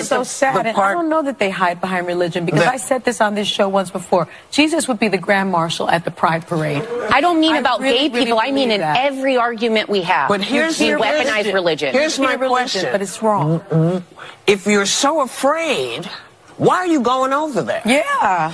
It's so sad. the And part- I don't know that they hide behind religion because The- I said this on this show once before. Jesus would be the grand marshal at the Pride Parade. I don't mean I about really, gay really people. I mean believe in that. every argument we have. But here's we the- here's weaponize the- religion. here's my religion, question. but it's wrong. Mm-hmm. If you're so afraid, why are you going over there? Yeah.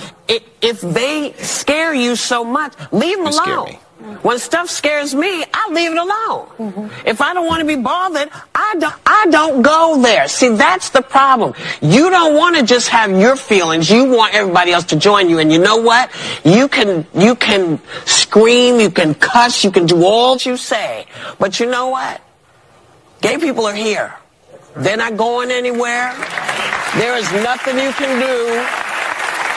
If they scare you so much, leave them You scare alone. When stuff scares me, I leave it alone. If I don't want to be bothered, I don't. I don't go there. See, that's the problem. You don't want to just have your feelings. You want everybody else to join you. And you know what? You can you can scream, you can cuss, you can do all you say. But you know what? Gay people are here. They're not going anywhere. There is nothing you can do.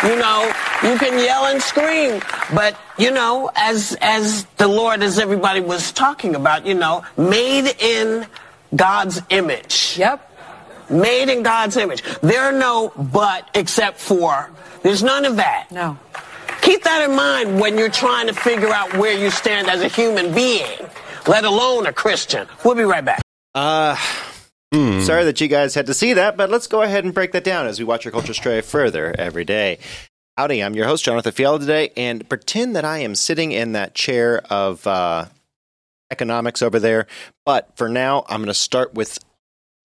You know, you can yell and scream, but you know, as as the Lord, as everybody was talking about, you know, made in God's image. Yep. Made in God's image. There are no but except for. There's none of that. No. Keep that in mind when you're trying to figure out where you stand as a human being, let alone a Christian. We'll be right back. Uh, Sorry that you guys had to see that, but let's go ahead and break that down as we watch our culture stray further every day. Howdy, I'm your host, Jonathan Fiala, today, and pretend that I am sitting in that chair of uh, economics over there. But for now, I'm going to start with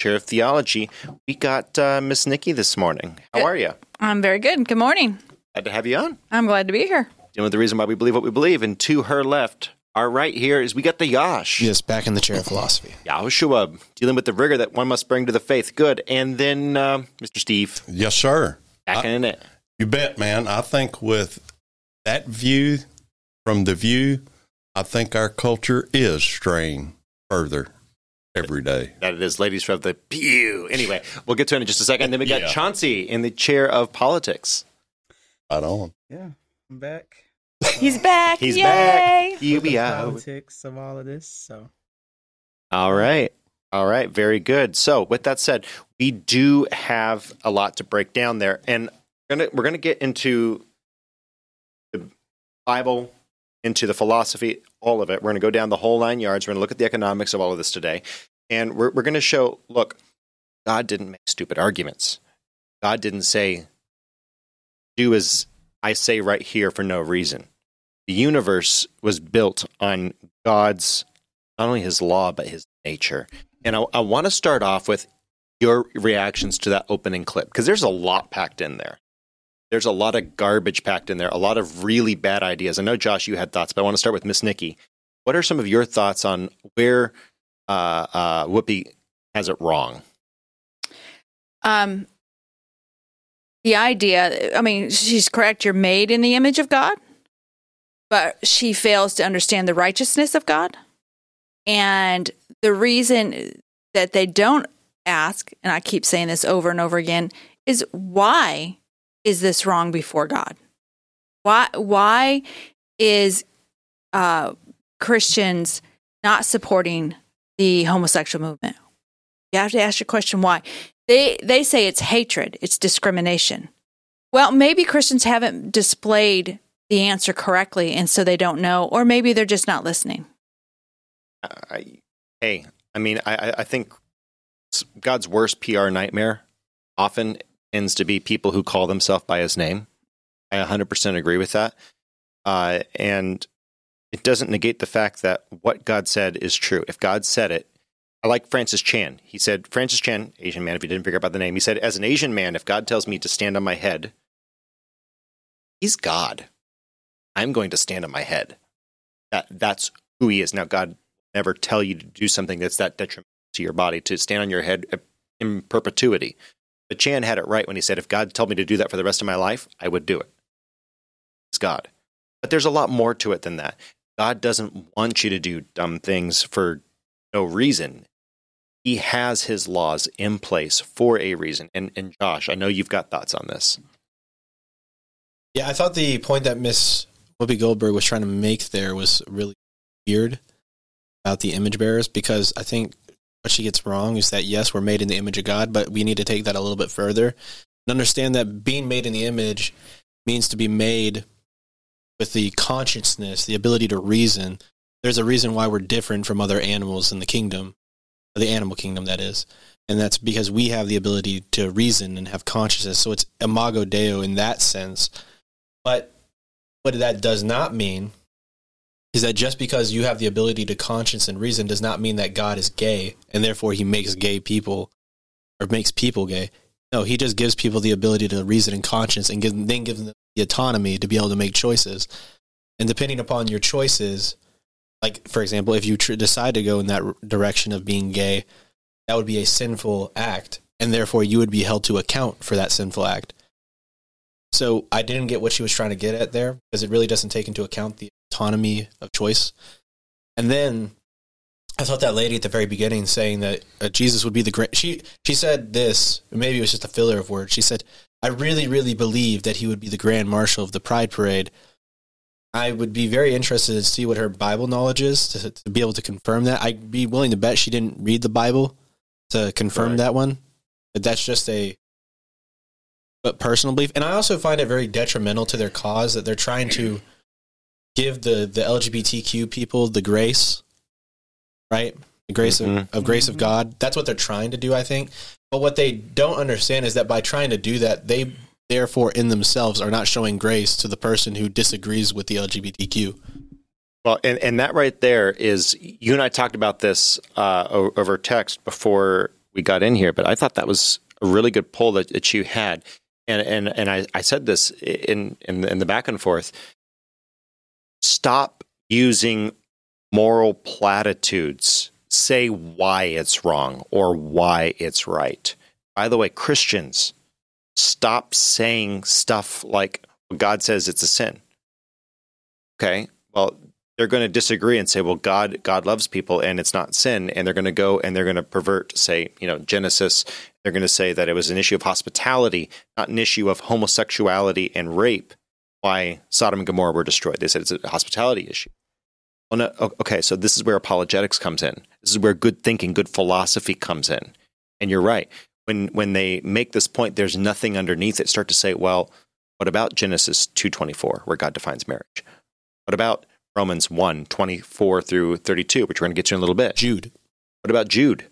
chair of theology. We got uh, Miss Nikki this morning. How are you? I'm very good. Good morning. Glad to have you on. I'm glad to be here. Dealing with the reason why we believe what we believe. And to her left, our right here, is we got the Yash. Yes, back in the chair of philosophy. Yahushua, dealing with the rigor that one must bring to the faith. Good. And then uh, Mr. Steve, Yes, sir. back in it. You bet, man. I think with that view from the view, I think our culture is straying further every day. That it is, ladies from the pew. Anyway, we'll get to it in just a second. Then we got Yeah. Chauncey in the chair of politics. Right on. Yeah, I'm back. He's back. He's Yay. back. You be out. politics of all of this. So All right. All right. Very good. So, with that said, we do have a lot to break down there, and we're gonna we're gonna get into the Bible, into the philosophy, all of it. We're gonna go down the whole nine yards. We're gonna look at the economics of all of this today, and we're we're gonna show. Look, God didn't make stupid arguments. God didn't say, "Do as I say right here" for no reason. The universe was built on God's not only his law but his nature. And I, I want to start off with your reactions to that opening clip because there's a lot packed in there. There's a lot of garbage packed in there, a lot of really bad ideas. I know, Josh, you had thoughts, but I want to start with Miss Nikki. What are some of your thoughts on where uh, uh, Whoopi has it wrong? Um, the idea, I mean, she's correct. You're made in the image of God, but she fails to understand the righteousness of God. And the reason that they don't ask, and I keep saying this over and over again, is why is this wrong before God? Why, why is uh, Christians not supporting the homosexual movement? You have to ask your question why. They they say it's hatred, it's discrimination. Well, maybe Christians haven't displayed the answer correctly and so they don't know or maybe they're just not listening. Hey, I mean, I, I- think God's worst PR nightmare often tends to be people who call themselves by his name. I 100% agree with that. Uh, and it doesn't negate the fact that what God said is true. If God said it, I like Francis Chan. He said, Francis Chan, Asian man, if you didn't figure out the name, he said, as an Asian man, if God tells me to stand on my head, he's God. I'm going to stand on my head. That that's who he is. Now, God never tell you to do something that's that detrimental to your body, to stand on your head uh, in perpetuity. But Chan had it right when he said, if God told me to do that for the rest of my life, I would do it. It's God. But there's a lot more to it than that. God doesn't want you to do dumb things for no reason. He has his laws in place for a reason. And, and Josh, I know you've got thoughts on this. Yeah, I thought the point that Miss Whoopi Goldberg was trying to make there was really weird about the image bearers because I think what she gets wrong is that yes, we're made in the image of God, but we need to take that a little bit further and understand that being made in the image means to be made with the consciousness, the ability to reason. There's a reason why we're different from other animals in the kingdom, the animal kingdom, that is. and that's because we have the ability to reason and have consciousness. So it's imago dei in that sense. But what that does not mean is that just because you have the ability to conscience and reason does not mean that God is gay and therefore he makes gay people or makes people gay. No, he just gives people the ability to reason and conscience and give, then gives them the autonomy to be able to make choices. And depending upon your choices, like for example, if you tr- decide to go in that r- direction of being gay, that would be a sinful act, and therefore you would be held to account for that sinful act. So I didn't get what she was trying to get at there because it really doesn't take into account the autonomy of choice. And then I thought that lady at the very beginning saying that uh, Jesus would be the great. She she said this. Maybe it was just a filler of words. She said, "I really, really believe that he would be the grand marshal of the Pride Parade." I would be very interested to see what her Bible knowledge is to, to be able to confirm that. I'd be willing to bet she didn't read the Bible to confirm Right. that one. But that's just a but personal belief. And I also find it very detrimental to their cause that they're trying to give the, the LGBTQ people the grace, right? The grace Mhm. of, of grace of God. That's what they're trying to do, I think. But what they don't understand is that by trying to do that, they therefore in themselves are not showing grace to the person who disagrees with the LGBTQ. Well, and, and that right there is you and I talked about this uh, over text before we got in here, but I thought that was a really good pull that, that you had, and and and I, I said this in in the, in the back and forth. Stop using moral platitudes. Say why it's wrong or why it's right. By the way, Christians, stop saying stuff like God says it's a sin. Okay, well, they're going to disagree and say, well, God, God loves people and it's not sin. And they're going to go and they're going to pervert, say, you know, Genesis. They're going to say that it was an issue of hospitality, not an issue of homosexuality and rape. Why Sodom and Gomorrah were destroyed? They said it's a hospitality issue. Well, no, okay, so this is where apologetics comes in. This is where good thinking, good philosophy comes in. And you're right. When when they make this point, there's nothing underneath it. Start to say, well, what about Genesis two twenty four, where God defines marriage? What about Romans 1, 24 through 32, which we're going to get to in a little bit. Jude. What about Jude?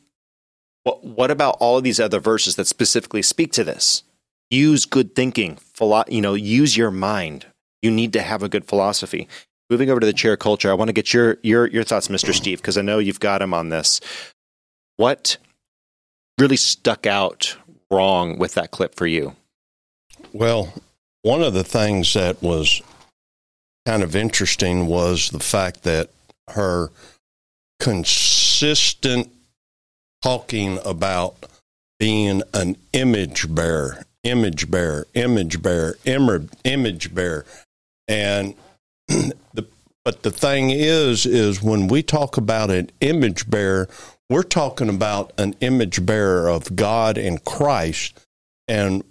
What, what about all of these other verses that specifically speak to this? Use good thinking, philo- you know, use your mind. You need to have a good philosophy. Moving over to the chair culture, I want to get your your your thoughts, Mr. Steve, because I know you've got him on this. What really stuck out wrong with that clip for you? Well, one of the things that was kind of interesting was the fact that her consistent talking about being an image bearer, image bearer, image bearer, image bearer. And the but the thing is is when we talk about an image bearer, we're talking about an image bearer of God and Christ and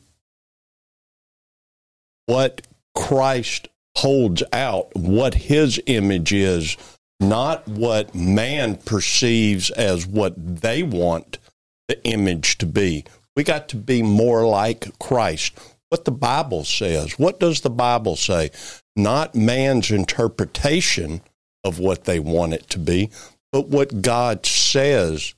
what Christ holds out, what his image is, not what man perceives as what they want the image to be. We got to be more like Christ. What the Bible says. What does the Bible say? Not man's interpretation of what they want it to be, but what God says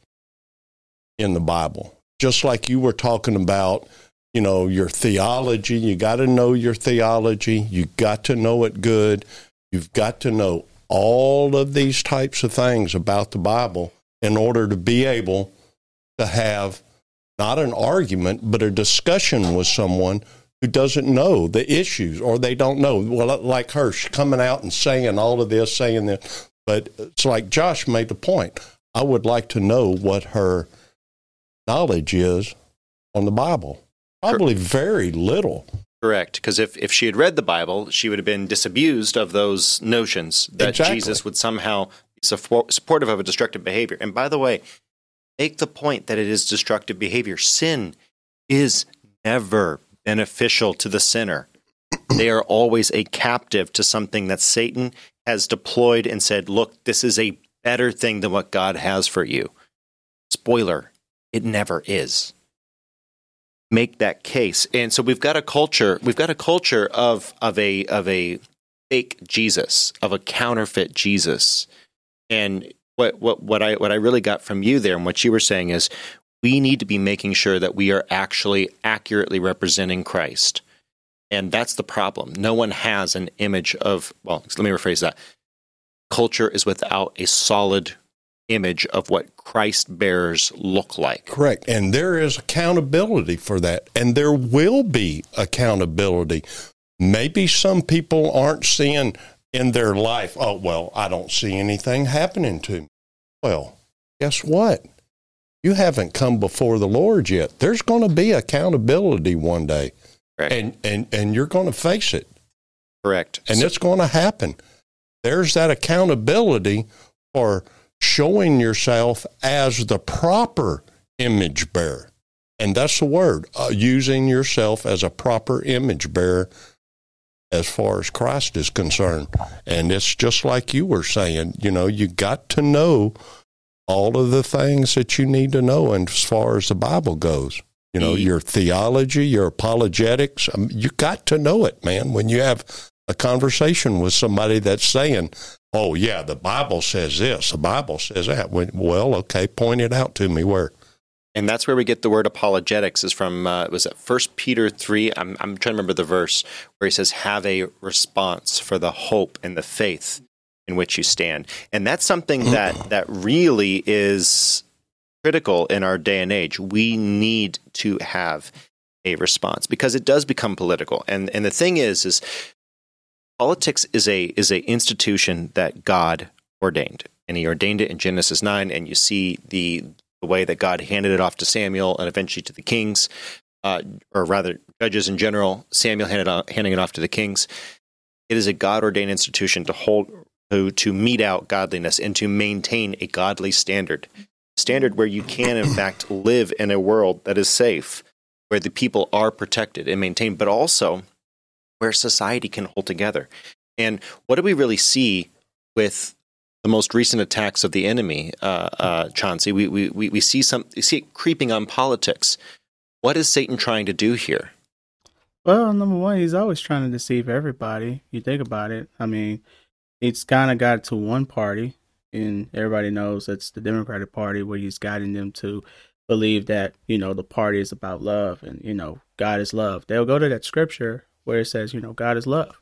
in the Bible. Just like you were talking about you know your theology. You got to know your theology. You got to know it good. You've got to know all of these types of things about the bible in order to be able to have not an argument but a discussion with someone who doesn't know the issues or they don't know. Well like her coming out and saying all of this saying this but it's like josh made the point. I would like to know what her knowledge is on the bible Probably very little. Correct, because if, if she had read the Bible, she would have been disabused of those notions that Exactly. Jesus would somehow be support, supportive of a destructive behavior. And by the way, make the point that it is destructive behavior. Sin is never beneficial to the sinner. They are always a captive to something that Satan has deployed and said, look, this is a better thing than what God has for you. Spoiler, it never is make that case. And so we've got a culture, we've got a culture of of a of a fake Jesus, of a counterfeit Jesus. And what what what I what I really got from you there and what you were saying is we need to be making sure that we are actually accurately representing Christ. And that's the problem. No one has an image of, well, let me rephrase that. Culture is without a solid image of what Christ bearers look like. Correct. And there is accountability for that. And there will be accountability. Maybe some people aren't seeing in their life, oh, well, I don't see anything happening to me. Well, guess what? You haven't come before the Lord yet. There's going to be accountability one day. Correct. And, and, and you're going to face it. Correct. And So- it's going to happen. There's that accountability for showing yourself as the proper image bearer. And that's the word, uh, using yourself as a proper image bearer as far as Christ is concerned. And it's just like you were saying, you know, you got to know all of the things that you need to know and as far as the Bible goes. You know, your theology, your apologetics, um, you got to know it, man. When you have a conversation with somebody that's saying, "Oh yeah, the Bible says this, the Bible says that." Well, okay, point it out to me where. And that's where we get the word apologetics is from, uh, was it First Peter 3? I'm, I'm trying to remember the verse where he says, have a response for the hope and the faith in which you stand. And that's something that, that really is critical in our day and age. We need to have a response because it does become political. And, and the thing is, is politics is a, is a institution that God ordained. And he ordained it in Genesis 9, and you see the the way that God handed it off to Samuel and eventually to the kings, uh, or rather, judges in general. Samuel handed on, handing it off to the kings. It is a God ordained institution to hold to to mete out godliness and to maintain a godly standard, standard where you can in fact live in a world that is safe, where the people are protected and maintained, but also where society can hold together. And what do we really see with the most recent attacks of the enemy, uh, uh, Chauncey, we, we, we see some we see it creeping on politics. What is Satan trying to do here? Well, number one, he's always trying to deceive everybody. You think about it. I mean, it's kind of got to one party, and everybody knows it's the Democratic Party where he's guiding them to believe that, you know, the party is about love and, you know, God is love. They'll go to that scripture where it says, you know, God is love.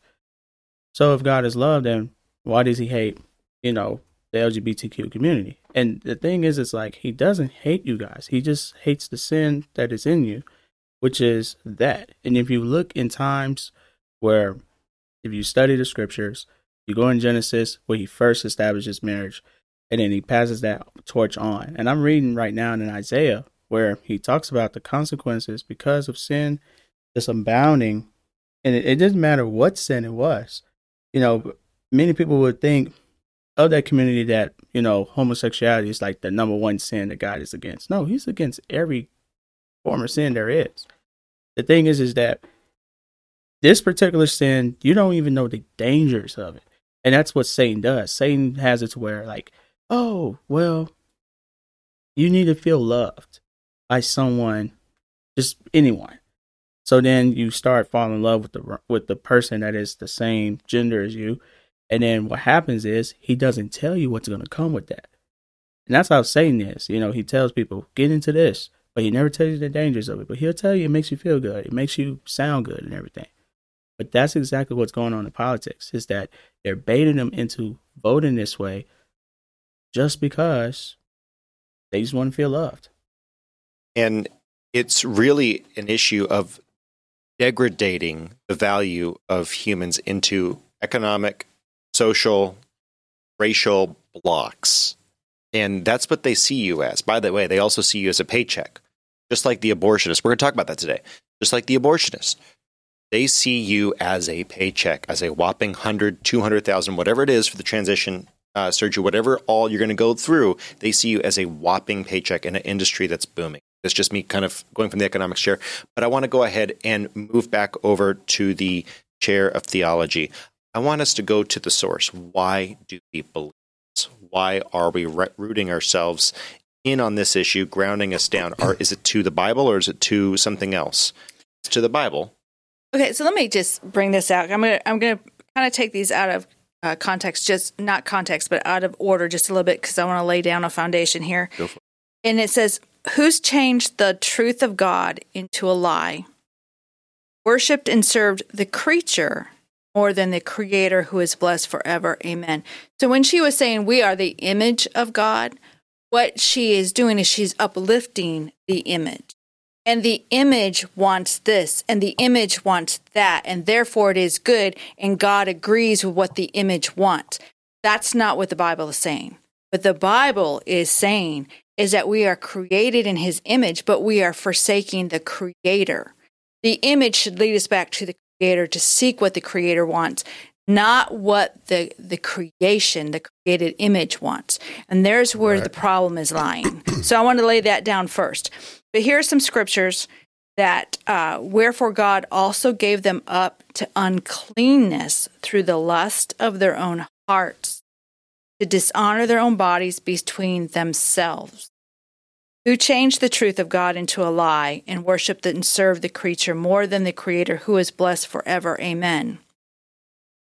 So if God is love, then why does he hate, you know, the LGBTQ community? And the thing is, it's like he doesn't hate you guys. He just hates the sin that is in you which is that. And if you look in times where, if you study the scriptures, you go in Genesis where he first establishes marriage, and then he passes that torch on. And I'm reading right now in Isaiah where he talks about the consequences because of sin that's abounding. And it, it doesn't matter what sin it was. You know, many people would think of that community that, you know, homosexuality is like the number one sin that God is against. No, he's against every form of sin there is. The thing is, is that this particular sin, you don't even know the dangers of it. And that's what Satan does. Satan has it to where, like, oh, well, you need to feel loved by someone, just anyone. So then you start falling in love with the with the person that is the same gender as you, and then what happens is he doesn't tell you what's going to come with that, and that's how Satan is. You know, he tells people get into this, but he never tells you the dangers of it. But he'll tell you it makes you feel good, it makes you sound good, and everything. But that's exactly what's going on in politics: is that they're baiting them into voting this way, just because they just want to feel loved. And it's really an issue of degrading the value of humans into economic, social, racial blocks. And that's what they see you as. By the way, they also see you as a paycheck, just like the abortionist. We're going to talk about that today. Just like the abortionist. They see you as a paycheck, as a whopping 100, 200,000, whatever it is for the transition uh, surgery, whatever all you're going to go through, they see you as a whopping paycheck in an industry that's booming. It's just me kind of going from the economics chair. But I want to go ahead and move back over to the chair of theology. I want us to go to the source. Why do we believe this? Why are we rooting ourselves in on this issue, grounding us down? Or is it to the Bible or is it to something else? It's to the Bible. Okay, so let me just bring this out. I'm gonna I'm gonna kind of take these out of uh, context, just not context, but out of order, just a little bit, because I want to lay down a foundation here. Go for And it says who's changed the truth of God into a lie, worshipped and served the creature more than the creator who is blessed forever. Amen. So when she was saying we are the image of God, what she is doing is she's uplifting the image. And the image wants this, and the image wants that, and therefore it is good, and God agrees with what the image wants. That's not what the Bible is saying. But the Bible is saying is that we are created in his image, but we are forsaking the creator. The image should lead us back to the creator to seek what the creator wants, not what the, the creation, the created image wants. And there's where the problem is lying. so I want to lay that down first. But here are some scriptures that uh, wherefore God also gave them up to uncleanness through the lust of their own hearts, to dishonor their own bodies between themselves, who changed the truth of God into a lie and worshiped and served the creature more than the Creator who is blessed forever. Amen.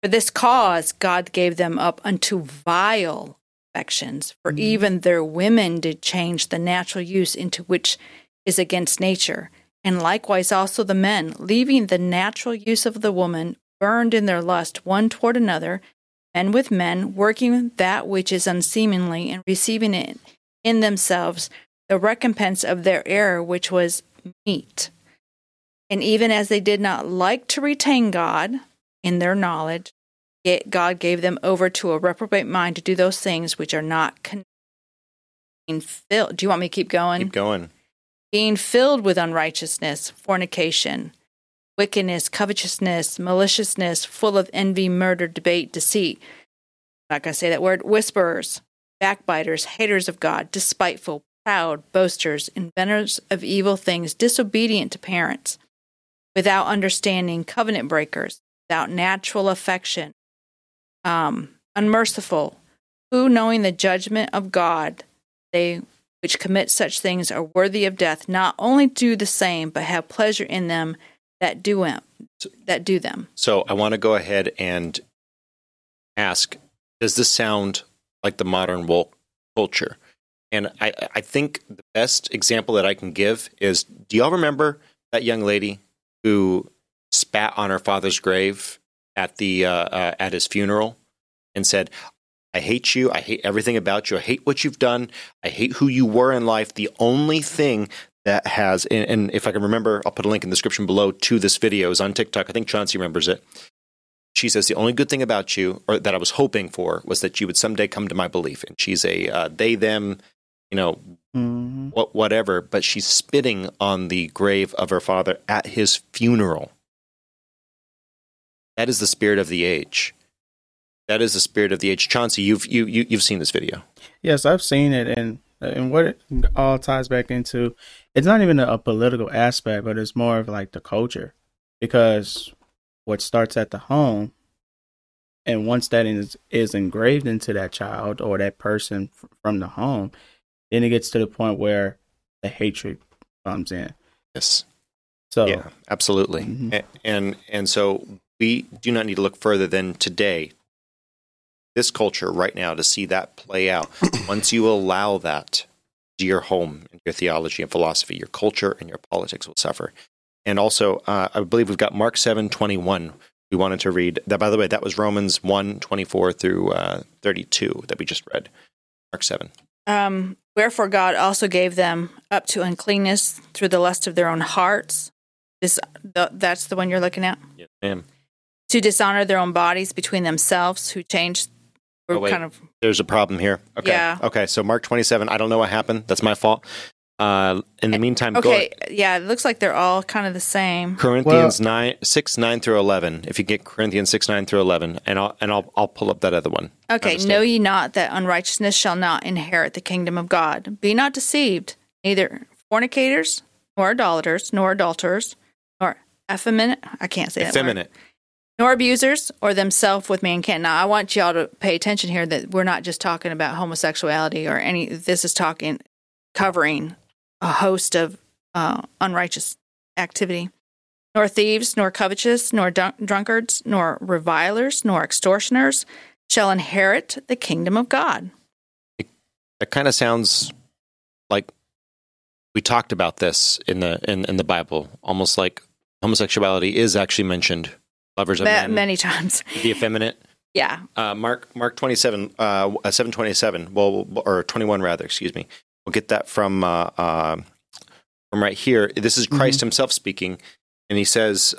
For this cause God gave them up unto vile affections, for mm. even their women did change the natural use into which is against nature. And likewise also the men, leaving the natural use of the woman, burned in their lust one toward another, men with men, working that which is unseemly, and receiving it in themselves the recompense of their error, which was meat. And even as they did not like to retain God in their knowledge, yet God gave them over to a reprobate mind to do those things which are not con- filled. Do you want me to keep going? Keep going. being filled with unrighteousness, fornication, wickedness, covetousness, maliciousness, full of envy, murder, debate, deceit. I'm not going to say that word. Whisperers, backbiters, haters of God, despiteful, proud, boasters, inventors of evil things, disobedient to parents, without understanding, covenant breakers, without natural affection, um, unmerciful, who, knowing the judgment of God, they which commit such things are worthy of death, not only do the same, but have pleasure in them that do them. That do them. So I want to go ahead and ask: Does this sound like the modern woke culture? And I, I think the best example that I can give is: Do y'all remember that young lady who spat on her father's grave at the uh, uh, at his funeral and said, "I hate you. I hate everything about you. I hate what you've done. I hate who you were in life. The only thing that has, and, and if I can remember, I'll put a link in the description below to this video. is on TikTok. I think Chauncey remembers it. She says the only good thing about you, or that I was hoping for, was that you would someday come to my belief. And she's a uh, they them, you know, hmm what whatever. But she's spitting on the grave of her father at his funeral. That is the spirit of the age. That is the spirit of the age. Chauncey, you've you, you you've seen this video. Yes, I've seen it, and and what it all ties back into, it's not even a, a political aspect, but it's more of like the culture, because what starts at the home, and once that is is engraved into that child or that person f- from the home, then it gets to the point where the hatred comes in. Yes. So Yeah, absolutely. Mhm. A- And and so we do not need to look further than today. This culture right now to see that play out. Once you allow that to your home and your theology and philosophy, your culture and your politics will suffer. And also, uh, I believe we've got Mark seven twenty one. We wanted to read that. By the way, that was Romans one twenty four through uh, thirty two that we just read. Mark seven. Um, wherefore God also gave them up to uncleanness through the lust of their own hearts. This, the, that's the one you're looking at. Yes, ma'am. To dishonor their own bodies between themselves, who changed. We're Oh, wait. kind of There's a problem here. Okay. Yeah. Okay. So Mark 27. I don't know what happened. That's my fault. Uh, in the meantime, okay. Yeah, it looks like they're all kind of the same. go Corinthians nine six nine through eleven. If you get Corinthians six nine through eleven, and I'll and I'll I'll pull up that other one. Okay, know ye not that unrighteousness shall not inherit the kingdom of God? Be not deceived, neither fornicators, nor idolaters, nor adulterers, nor effeminate. I can't say that. word. effeminate. Nor abusers or themselves with mankind. Now, I want y'all to pay attention here that we're not just talking about homosexuality or any. This is talking covering a host of uh, unrighteous activity. Nor thieves, nor covetous, nor drunkards, nor revilers, nor extortioners shall inherit the kingdom of God. That kind of sounds like we talked about this in the in, in the Bible, almost like homosexuality is actually mentioned. Lovers of Ma- men, many times. The effeminate. Yeah. Uh, Mark Mark twenty seven uh seven twenty seven. Well, or twenty one rather. Excuse me. We'll get that from uh, uh, from right here. This is Christ Himself speaking, and He says,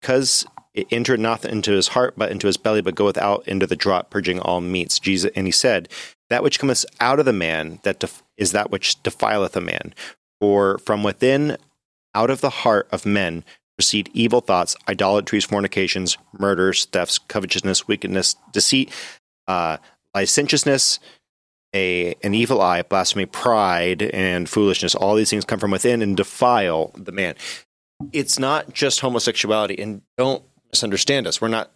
"Because it entered not into His heart, but into His belly, but goeth out into the draught, purging all meats." Jesus, and He said, "That which cometh out of the man, that def- is that which defileth a man. For from within, out of the heart of men." Proceed evil thoughts, idolatries, fornications, murders, thefts, covetousness, wickedness, deceit, uh, licentiousness, a an evil eye, blasphemy, pride, and foolishness. All these things come from within and defile the man. It's not just homosexuality, and don't misunderstand us. We're not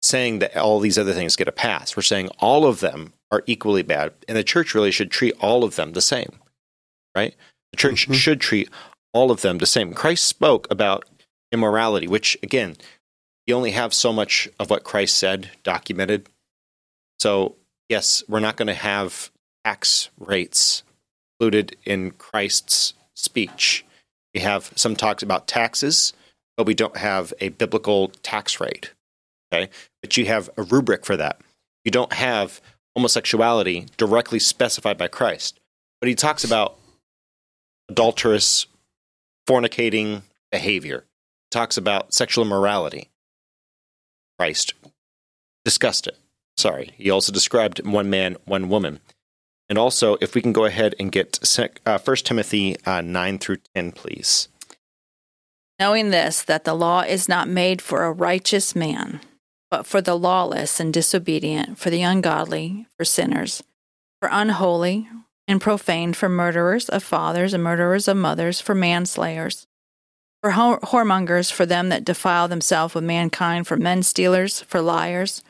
saying that all these other things get a pass. We're saying all of them are equally bad, and the church really should treat all of them the same, right? The church should treat all of them the same. Christ spoke about immorality, which again, you only have so much of what Christ said documented. So, yes, we're not going to have tax rates included in Christ's speech. We have some talks about taxes, but we don't have a biblical tax rate. Okay. But you have a rubric for that. You don't have homosexuality directly specified by Christ, but he talks about adulterous, fornicating behavior, talks about sexual immorality. Christ discussed it. Sorry. He also described one man, one woman. And also, if we can go ahead and get uh, 1 Timothy uh, 9 through 10, please. Knowing this, that the law is not made for a righteous man, but for the lawless and disobedient, for the ungodly, for sinners, for unholy and profane, for murderers of fathers and murderers of mothers, for manslayers, for whore- whoremongers, for them that defile themselves with mankind, for men stealers, for liars,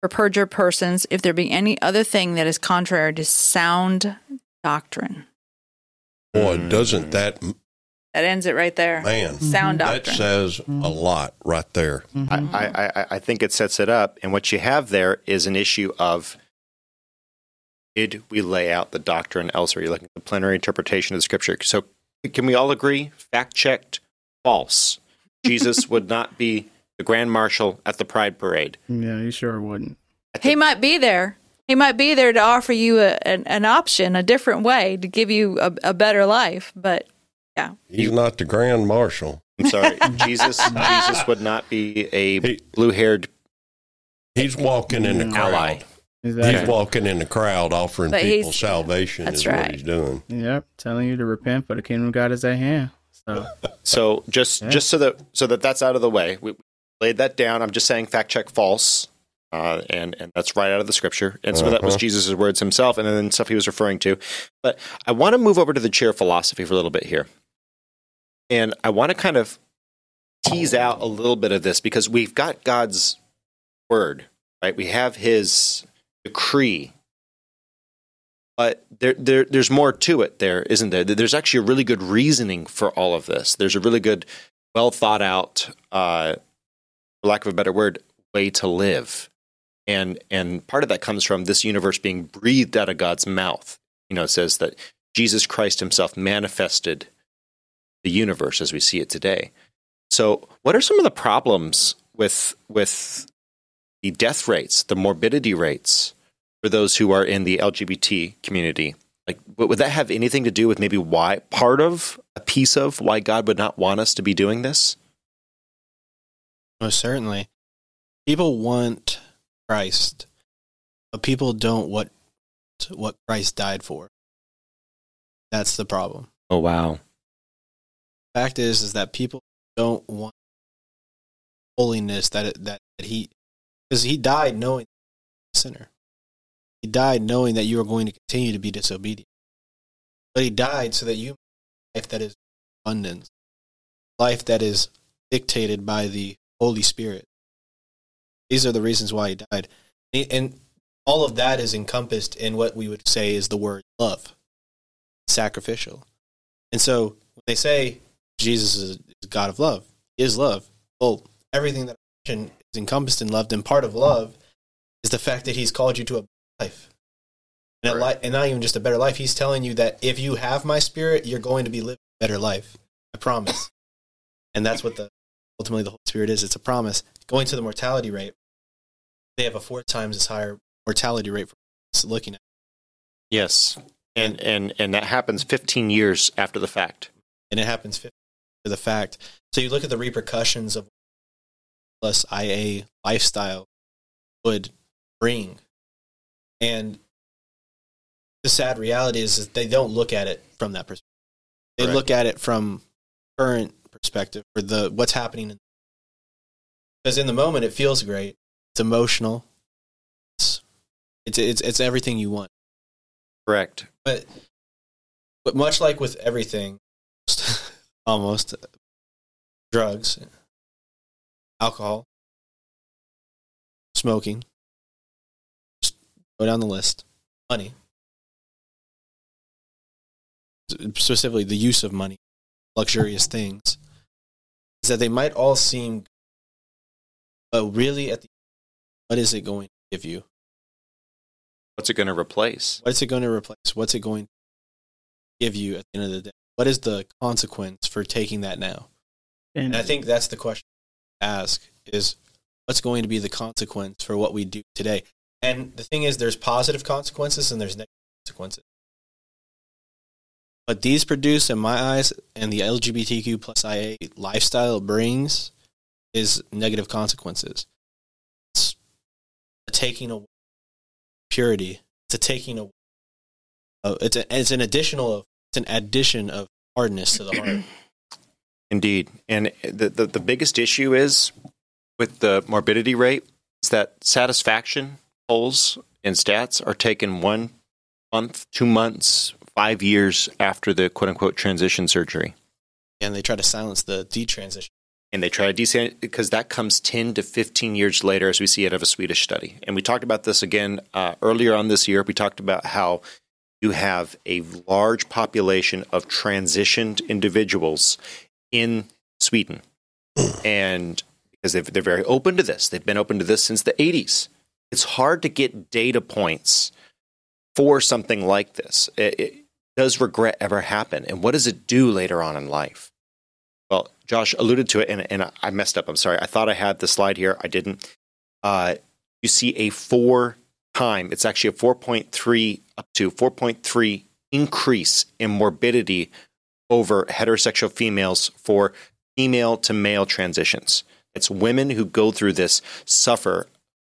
for perjured persons, if there be any other thing that is contrary to sound doctrine. Boy, doesn't that That ends it right there. man? Sound That doctrine. That says a mm-hmm. lot right there. Mm-hmm. I, I, I- I think it sets it up. And what you have there is an issue of did we lay out the doctrine elsewhere? You're looking at the plenary interpretation of the scripture. So can we all agree? Fact checked, false. Jesus would not be the grand marshal at the pride parade. Yeah, you sure wouldn't. He might be there. He might be there to offer you a, an, an option, a different way to give you a, a better life. But yeah, He's not the grand marshal. I'm sorry. Jesus Jesus would not be a He- blue haired He's walking in the mm. crowd. ally. Exactly. He's walking in the crowd offering But people salvation that's is right. what he's doing. Yep, telling you to repent for the kingdom of God is at hand. So So just Yeah. just so that so that that's out of the way, we laid that down. I'm just saying fact check false, uh, and and that's right out of the scripture. And so that was Uh-huh. Jesus' words himself, and then stuff he was referring to. But I want to move over to the chair philosophy for a little bit here, and I want to kind of tease out a little bit of this because we've got God's word, right? We have His decree. But there, there, there's more to it, there isn't there? There's actually a really good reasoning for all of this. There's a really good, well thought out, uh, for lack of a better word, way to live, and and part of that comes from this universe being breathed out of God's mouth. You know, it says that Jesus Christ Himself manifested the universe as we see it today. So, what are some of the problems with with the death rates, the morbidity rates for those who are in the LGBT community? Like, would would that have anything to do with maybe why part of a piece of why God would not want us to be doing this? Most certainly. People want Christ, but people don't want what Christ died for. That's the problem. Oh wow! Fact is, is that people don't want holiness that that, that he, because he died knowing a sinner. He died knowing that you are going to continue to be disobedient. But he died so that you life that is abundance, life that is dictated by the Holy Spirit. These are the reasons why he died. And all of that is encompassed in what we would say is the word love, sacrificial. And so when they say Jesus is God of love, he is love. Well, everything that is encompassed in love, and part of love is the fact that he's called you to life. and, a li- and not even just a better life. He's telling you that if you have my spirit, you're going to be living a better life. I promise. and that's what the ultimately the Holy Spirit is. It's a promise. Going to the mortality rate, they have a four times as higher mortality rate for looking at. Yes, and and and that happens 15 years after the fact. and it happens 50 for the fact. So you look at the repercussions of plus IA lifestyle would bring, and the sad reality is that they don't look at it from that perspective. They Correct. look at it from current perspective or the what's happening. Because in the moment it feels great, it's emotional, it's it's it's, it's everything you want. Correct. But but much like with everything, almost drugs, alcohol, smoking, go down the list, money, specifically the use of money, luxurious things, is that they might all seem, but really at the what is it going to give you? What's it going to replace? What's it going to replace? What's it going to give you at the end of the day? What is the consequence for taking that now? And, And I think that's the question to ask is what's going to be the consequence for what we do today? And the thing is there's positive consequences and there's negative consequences. But these produce in my eyes and the LGBTQ plus IA lifestyle brings is negative consequences. It's a taking away purity. It's a taking away. Uh, it's, a, it's an additional it's an addition of hardness to the heart. Indeed. And the, the, the biggest issue is with the morbidity rate is that satisfaction polls and stats are taken one month, two months, five years after the quote unquote transition surgery. and they try to silence the detransition. And they try to descend because that comes 10 to 15 years later, as we see out of a Swedish study. And we talked about this again uh, earlier on this year. We talked about how you have a large population of transitioned individuals in Sweden. and because they're very open to this, they've been open to this since the 80s. It's hard to get data points for something like this. It, it, does regret ever happen? And what does it do later on in life? Well, Josh alluded to it, and, and I messed up. I'm sorry. I thought I had the slide here. I didn't. Uh, you see a four time, it's actually a 4.3 up to 4.3 increase in morbidity over heterosexual females for female to male transitions. It's women who go through this suffer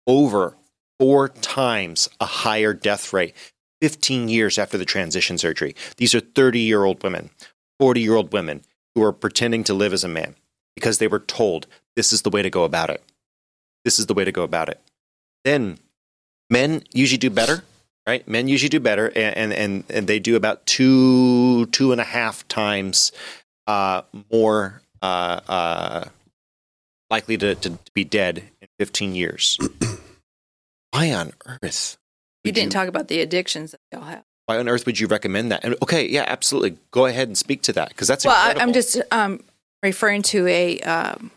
over four times a higher death rate 15 years after the transition surgery. These are 30 year old women, 40 year old women who are pretending to live as a man because they were told this is the way to go about it. This is the way to go about it. Then men usually do better, right? Men usually do better, and and and they do about two two and a half times uh, more uh, uh, likely to, to be dead in 15 years. Why on earth? You didn't talk about the addictions that y'all have. Why on earth would you recommend that? And okay, yeah, absolutely. Go ahead and speak to that because that's well, I, incredible. I'm just um, referring to a um,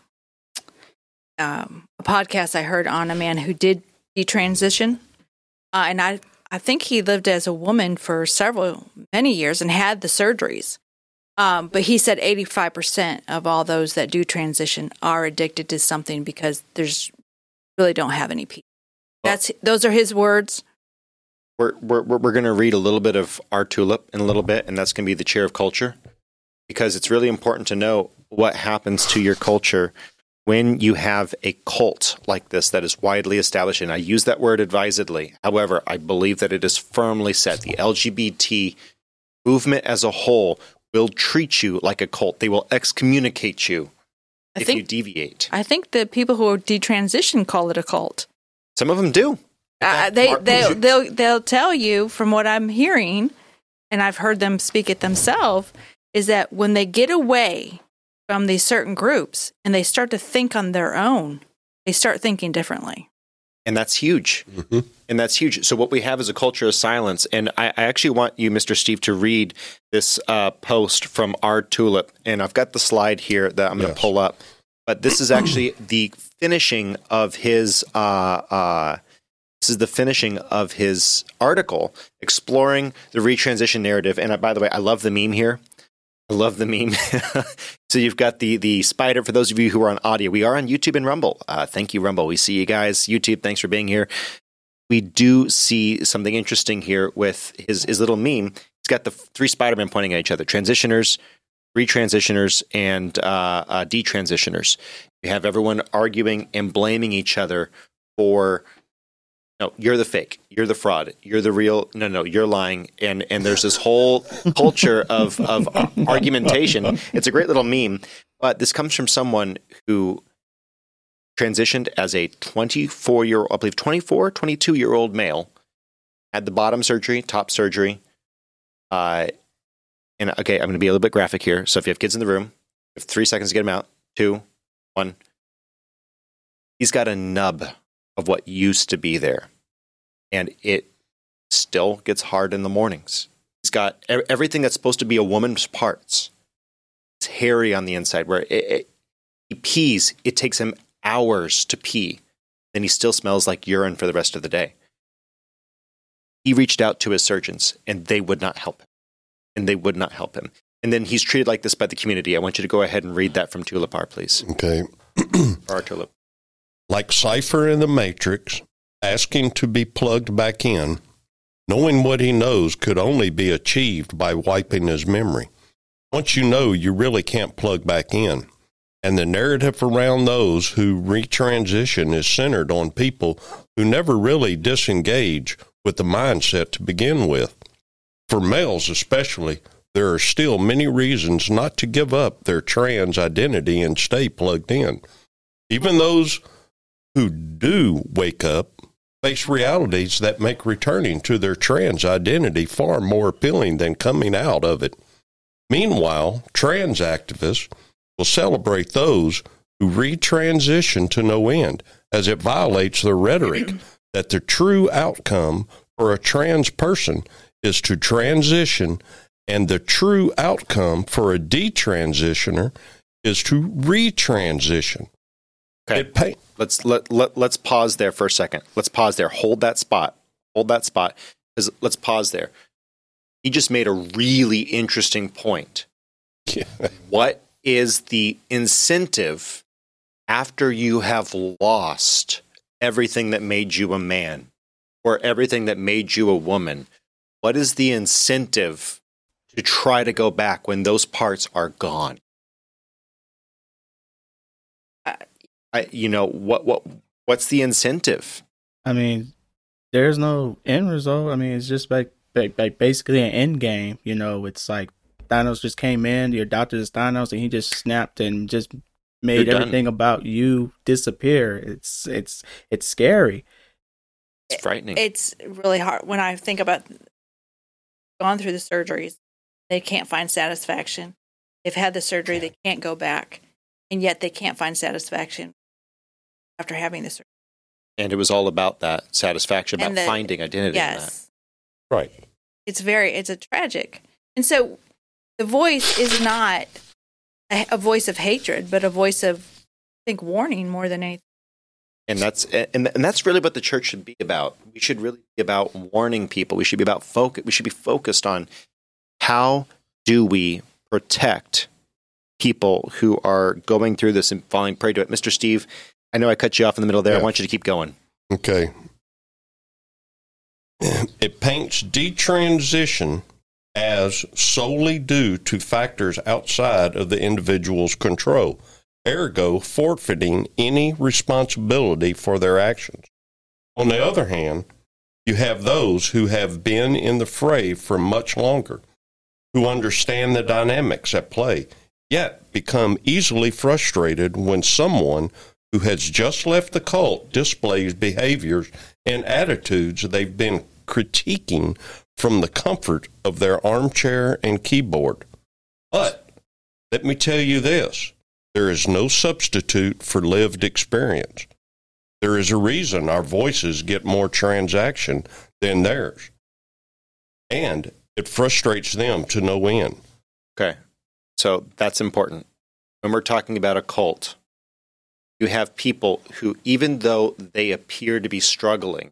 um, a podcast I heard on a man who did detransition, uh, and I I think he lived as a woman for several many years and had the surgeries. Um, but he said 85% of all those that do transition are addicted to something because there's really don't have any peace. That's those are his words. we're we're we're, going to read a little bit of our tulip in a little bit, and that's going to be the chair of culture, because it's really important to know what happens to your culture when you have a cult like this that is widely established. And I use that word advisedly. However, I believe that it is firmly set. The LGBT movement as a whole will treat you like a cult. They will excommunicate you I if think you deviate. I think the people who detransition call it a cult. Some of them do. Uh, they they they'll they'll tell you from what I'm hearing, and I've heard them speak it themselves, is that when they get away from these certain groups and they start to think on their own, they start thinking differently. and that's huge. And that's huge. So what we have is a culture of silence. And i, I actually want you mr steve to read this uh, post from our tulip. And i've got the slide here that i'm going to Yes. pull up. But this is actually the finishing of his uh, uh, This is the finishing of his article exploring the retransition narrative. And uh, by the way, I love the meme here. I love the meme. so you've got the the spider. For those of you who are on audio, we are on YouTube and Rumble. Uh, thank you, Rumble. We see you guys. YouTube, thanks for being here. We do see something interesting here with his his little meme. He's got the three Spider-Men pointing at each other: transitioners, retransitioners, and uh, uh, detransitioners. You have everyone arguing and blaming each other for no, you're the fake, you're the fraud, you're the real. No, no, you're lying, and and there's this whole culture of of argumentation. It's a great little meme, but this comes from someone who transitioned as a 24 year, I believe 24, 22 year old male, had the bottom surgery, top surgery, uh, and okay, I'm going to be a little bit graphic here. So if you have kids in the room, you have three seconds to get them out. Two, one. He's got a nub of what used to be there. And it still gets hard in the mornings. He's got everything that's supposed to be a woman's parts. It's hairy on the inside where it, it, he pees. It takes him hours to pee. Then he still smells like urine for the rest of the day. He reached out to his surgeons and they would not help him. And they would not help him. And then he's treated like this by the community. I want you to go ahead and read that from Tulipar, please. Okay. Our Tulip. like Cypher in the Matrix, asking to be plugged back in, knowing what he knows could only be achieved by wiping his memory. Once you know, you really can't plug back in. And the narrative around those who retransition is centered on people who never really disengage with the mindset to begin with. For males, especially, there are still many reasons not to give up their trans identity and stay plugged in. Even those who do wake up face realities that make returning to their trans identity far more appealing than coming out of it. Meanwhile, trans activists will celebrate those who retransition to no end, as it violates their rhetoric that the true outcome for a trans person is to transition, and the true outcome for a detransitioner is to retransition. Okay. Pay- let's let, let let's pause there for a second. Let's pause there. Hold that spot. Hold that spot. Let's pause there. He just made a really interesting point. What is the incentive after you have lost everything that made you a man or everything that made you a woman? What is the incentive to try to go back when those parts are gone? Uh, I, you know what what what's the incentive? I mean, there's no end result. I mean, it's just like, like, like basically an end game. You know, it's like Thanos just came in, your doctor is Thanos, and he just snapped and just made You're done. everything about you disappear. It's it's it's scary. It's frightening. it's really hard when I think about gone through the surgeries. They can't find satisfaction. They've had the surgery. They can't go back, and yet they can't find satisfaction after having the surgery. and it was all about that satisfaction, about the- finding identity in that. Yes, Right. it's very it's a tragic, and so the voice is not a, a voice of hatred, but a voice of I think warning more than anything. And that's and, and that's really what the church should be about. We should really be about warning people. We should be about focus. We should be focused on how do we protect people who are going through this and falling prey to it. Mr. Steve, I know I cut you off in the middle there. I want you to keep going. Okay. It paints detransition as solely due to factors outside of the individual's control, ergo, forfeiting any responsibility for their actions. On the other hand, you have those who have been in the fray for much longer, who understand the dynamics at play, yet become easily frustrated when someone who has just left the cult displays behaviors and attitudes they've been critiquing from the comfort of their armchair and keyboard. But let me tell you this there is no substitute for lived experience. There is a reason our voices get more transaction than theirs. And it frustrates them to no end. Okay. So that's important. When we're talking about a cult, you have people who, even though they appear to be struggling,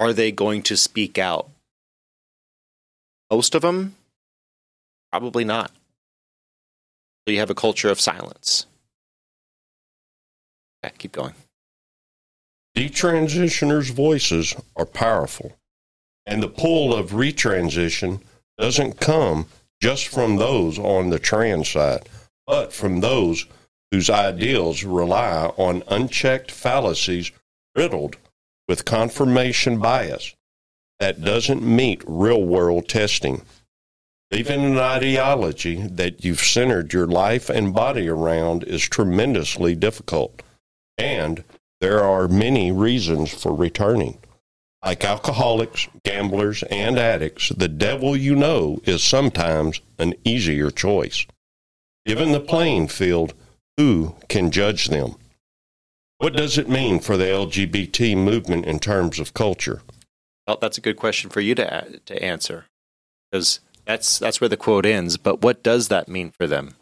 are they going to speak out? Most of them, probably not. You have a culture of silence. Okay, keep going. Detransitioners' voices are powerful, and the pull of retransition doesn't come just from those on the trans side, but from those whose ideals rely on unchecked fallacies riddled with confirmation bias that doesn't meet real world testing. Leaving an ideology that you've centered your life and body around is tremendously difficult, and there are many reasons for returning. Like alcoholics, gamblers, and addicts, the devil you know is sometimes an easier choice. Given the playing field, who can judge them? What does it mean for the LGBT movement in terms of culture? Well, that's a good question for you to to answer, because that's that's where the quote ends. But what does that mean for them?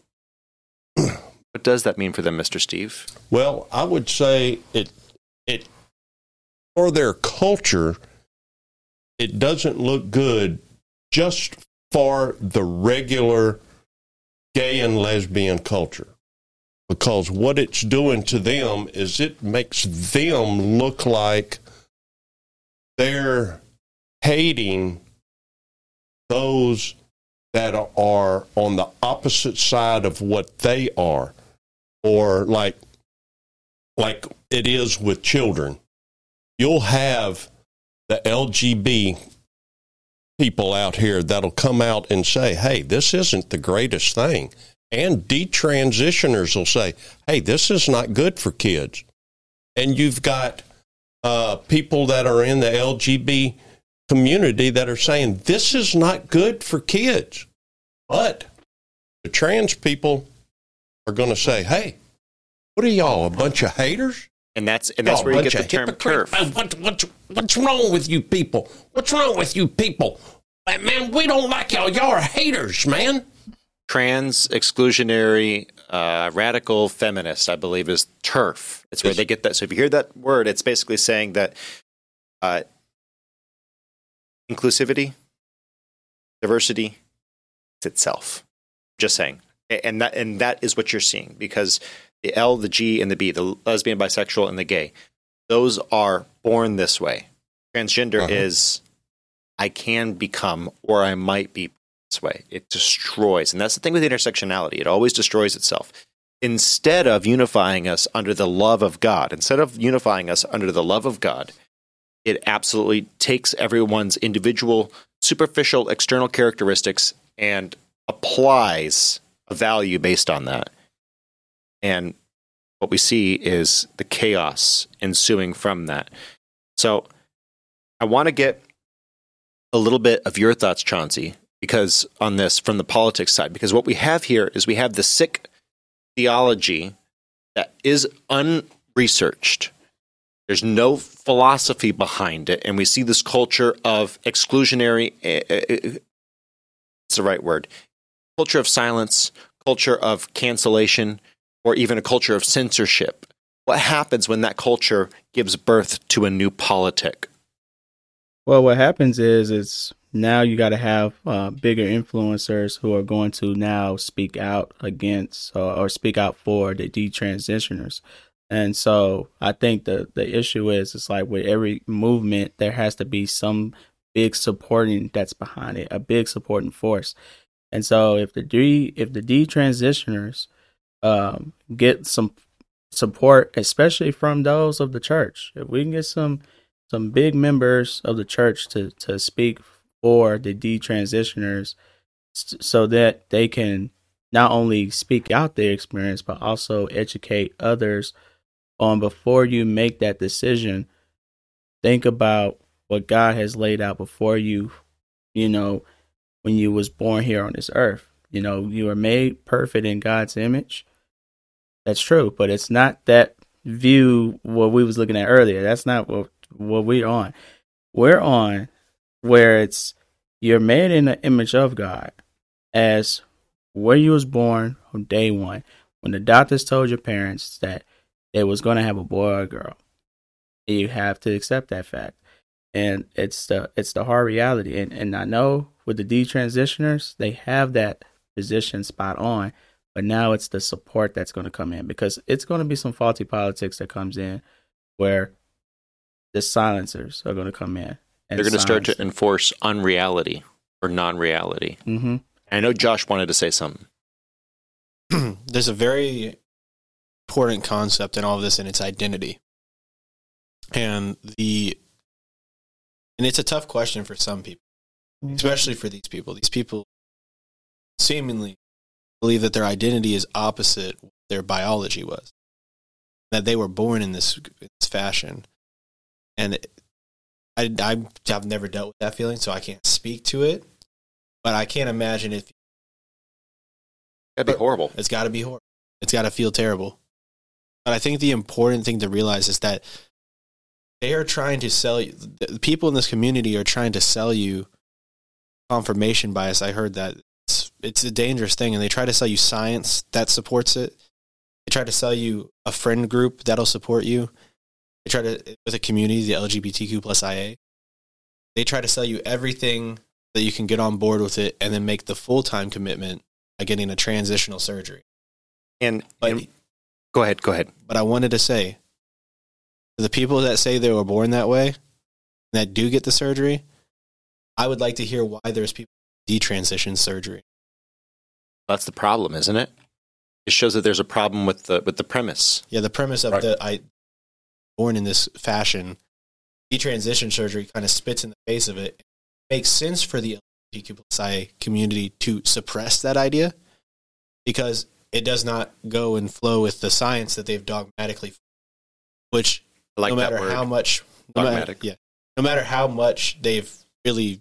what does that mean for them, Mister Steve? Well, I would say it it for their culture, it doesn't look good just for the regular gay and lesbian culture. Because what it's doing to them is it makes them look like they're hating those that are on the opposite side of what they are or like like it is with children. You'll have the lgb people out here that'll come out and say hey this isn't the greatest thing. And detransitioners will say hey this is not good for kids. And you've got uh, people that are in the lgb community that are saying this is not good for kids. But the trans people are going to say, hey, what are y'all, a bunch of haters? And that's and that's Y'all where you get the term TERF. What, what, what's wrong with you people? What's wrong with you people? Man, we don't like y'all. Y'all are haters, man. Trans exclusionary uh, radical feminist, I believe, is TERF. It's where they get that. So if you hear that word, it's basically saying that uh, inclusivity, diversity, it's itself. Just saying, and that and that is what you're seeing because the L, the G, and the B, the lesbian, bisexual, and the gay, those are born this way. Transgender Uh-huh. is I can become or I might be this way. It destroys, and that's the thing with intersectionality. It always destroys itself. Instead of unifying us under the love of God, instead of unifying us under the love of God, it absolutely takes everyone's individual, superficial, external characteristics and applies a value based on that. And what we see is the chaos ensuing from that. So I want to get a little bit of your thoughts, Chauncey, because on this from the politics side, because what we have here is we have the sick theology that is unresearched. There's no philosophy behind it, and we see this culture of exclusionary. eh, eh, eh, It's the right word. Culture of silence, culture of cancellation, or even a culture of censorship. What happens when that culture gives birth to a new politic? Well, what happens is it's now you got to have uh, bigger influencers who are going to now speak out against or, or speak out for the detransitioners. And so I think the the issue is it's like with every movement there has to be some big supporting that's behind it, a big supporting force. And so if the D if the detransitioners um, get some support, especially from those of the church, if we can get some some big members of the church to to speak for the D transitioners, so that they can not only speak out their experience but also educate others on before you make that decision think about what God has laid out before you you know when you was born here on this earth. You know you were made perfect in God's image. That's true but it's not that view what we was looking at earlier. That's not what what we're on. We're on where it's you're made in the image of God as where you was born on day one. When the doctors told your parents that they was going to have a boy or a girl you have to accept that fact and it's the it's the hard reality. And and I know with the detransitioners, they have that position spot on, but now it's the support that's going to come in because it's going to be some faulty politics that comes in where the silencers are going to come in. They're going to start to enforce unreality or non-reality. hmm I know Josh wanted to say something. there's a very important concept in all of this and it's identity and the and it's a tough question for some people mm-hmm. especially for these people these people seemingly believe that their identity is opposite what their biology was that they were born in this, this fashion and I, I have never dealt with that feeling so i can't speak to it but i can't imagine if That'd be horrible. it's got to be horrible. It's got to feel terrible. But I think the important thing to realize is that they are trying to sell you. The people in this community are trying to sell you confirmation bias. I heard that it's, it's a dangerous thing, and they try to sell you science that supports it. They try to sell you a friend group that'll support you. They try to with a community, the LGBTQ plus IA. They try to sell you everything that you can get on board with it, and then make the full time commitment by getting a transitional surgery. And, But and- go ahead, go ahead. but I wanted to say to the people that say they were born that way that do get the surgery, I would like to hear why there's people detransition surgery. That's the problem, isn't it? It shows that there's a problem with the with the premise. Yeah, the premise of Right. the I born in this fashion, detransition surgery kind of spits in the face of it. makes sense for the LGBTQ community to suppress that idea because it does not go and flow with the science that they've dogmatically, which I like no matter how much no matter, Dogmatic. yeah no matter how much they've really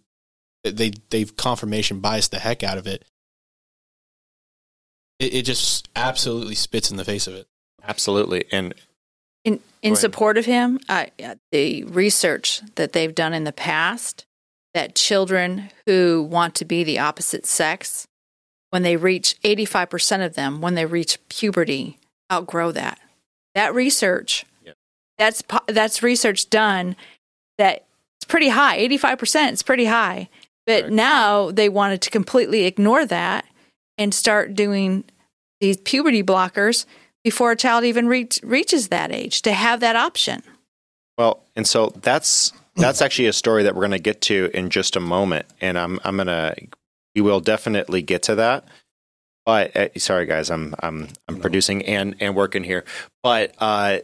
they they've confirmation biased the heck out of it it, it just absolutely spits in the face of it Absolutely. And In in support of him, uh, the research that they've done in the past that children who want to be the opposite sex, when they reach eighty five percent of them, when they reach puberty, outgrow that. That research, that's that's research done that it's pretty high. Eighty five percent, it's pretty high. But now they wanted to completely ignore that and start doing these puberty blockers before a child even reach, reaches that age to have that option. Well, and so that's that's actually a story that we're going to get to in just a moment, and I'm I'm gonna we will definitely get to that. But uh, sorry, guys, I'm I'm I'm producing and and working here, but uh,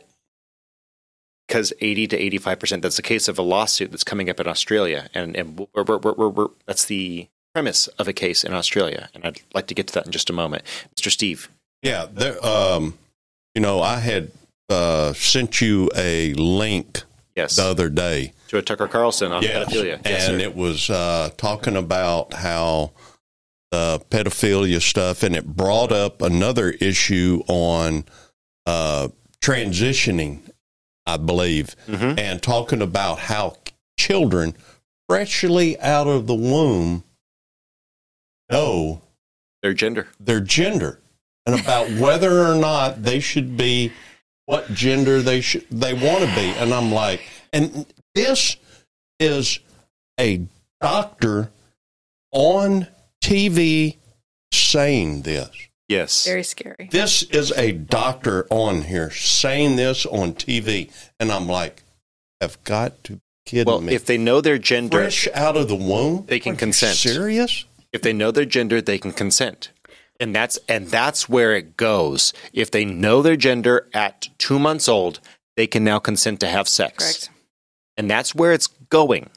because eighty to eighty five percent, that's the case of a lawsuit that's coming up in Australia, and and we're, we're, we're, that's the premise of a case in Australia, and I'd like to get to that in just a moment, Mr. Steve. Yeah, there, um, you know, I had uh, sent you a link Yes, the other day. to a Tucker Carlson on Yes, pedophilia. Yes, and sir. it was uh, talking about how the pedophilia stuff, and it brought up another issue on uh, transitioning, I believe, Mhm. and talking about how children freshly out of the womb know their gender. their gender and about whether or not they should be what gender they should they want to be and i'm like and this is a doctor on tv saying this Yes, Very scary. this is a doctor on here saying this on tv and i'm like I've got to be kidding well, me if they know their gender, fresh out of the womb They can Are you consent. serious if they know their gender, they can consent. And that's and that's where it goes. If they know their gender at two months old, they can now consent to have sex. Correct. And that's where it's going.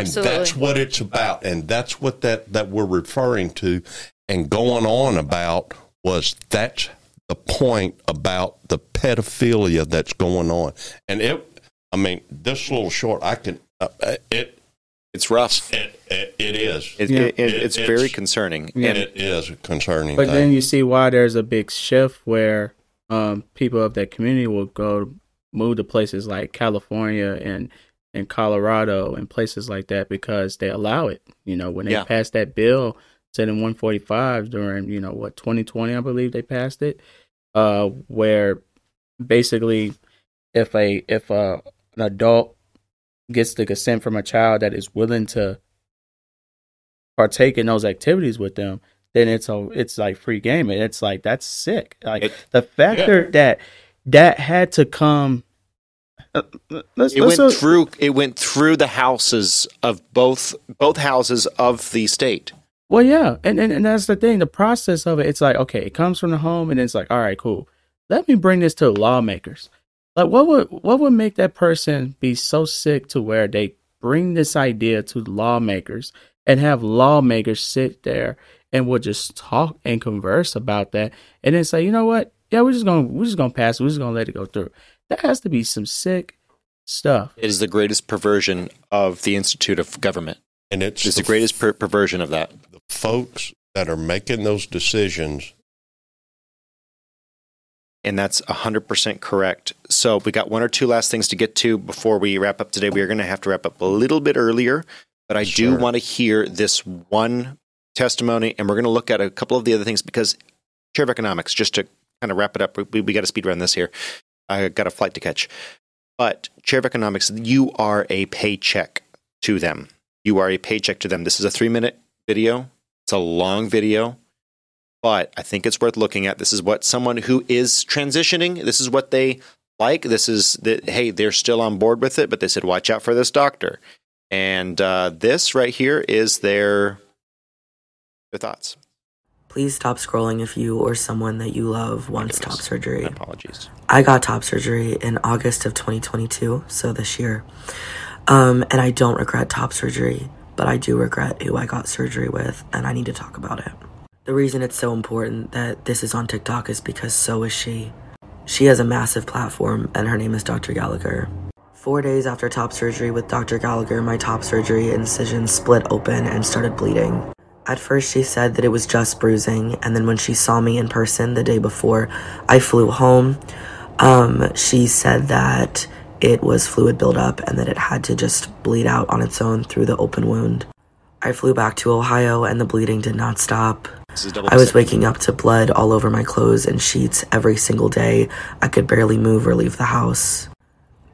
Absolutely. And that's what it's about. And that's what that, that we're referring to and going on about was that's the point about the pedophilia that's going on. And it, I mean, this little short, I can, uh, it, It's rough. it, it, it is. It, Yeah. it, it- It- it's it's- very concerning. Yeah. And it is a concerning But thing. then you see why there's a big shift where um, people of that community will go move to places like California and and Colorado and places like that because they allow it. You know, when they Yeah. passed that bill, said in 145 during you know what 2020, I believe they passed it, uh, where basically if a if a an adult gets the consent from a child that is willing to partake in those activities with them, then it's a it's like free game. And it's like that's sick. Like It- the factor that that had to come. Uh, let's, It let's went uh, through. It went through the houses of both both houses of the state. Well, yeah, and, and and that's the thing. The process of it, it's like okay, it comes from the home, and it's like, all right, cool. Let me bring this to lawmakers. Like, what would what would make that person be so sick to where they bring this idea to lawmakers and have lawmakers sit there and we'll just talk and converse about that, and then say, you know what? Yeah, we're just gonna we're just gonna pass. it. We're just gonna let it go through. That has to be some sick stuff. It is the greatest perversion of the institute of government. And it's It's the greatest per- perversion of that. the folks that are making those decisions. And that's 100% correct. So we got one or two last things to get to before we wrap up today. We are going to have to wrap up a little bit earlier, but I do want to hear this one testimony, and we're going to look at a couple of the other things because Chair of Economics, just to kind of wrap it up, we, we got to speed run this here. I got a flight to catch. But Chair of Economics, you are a paycheck to them. You are a paycheck to them. This is a three minute video. It's a long video but I think it's worth looking at. This is what someone who is transitioning, this is what they like. This is that, hey, they're still on board with it, but they said, watch out for this doctor. And uh, this right here is their, their thoughts. Please stop scrolling if you or someone that you love wants top surgery. Apologies. I got top surgery in August of 2022, so this year. Um, and I don't regret top surgery, but I do regret who I got surgery with, and I need to talk about it. The reason it's so important that this is on TikTok is because so is she. She has a massive platform, and her name is Dr. Gallagher. Four days after top surgery with Dr. Gallagher, my top surgery incision split open and started bleeding. At first, she said that it was just bruising, and then when she saw me in person the day before I flew home, um, she said that it was fluid buildup and that it had to just bleed out on its own through the open wound. I flew back to Ohio, and the bleeding did not stop. This is double I was waking up to blood all over my clothes and sheets every single day. I could barely move or leave the house.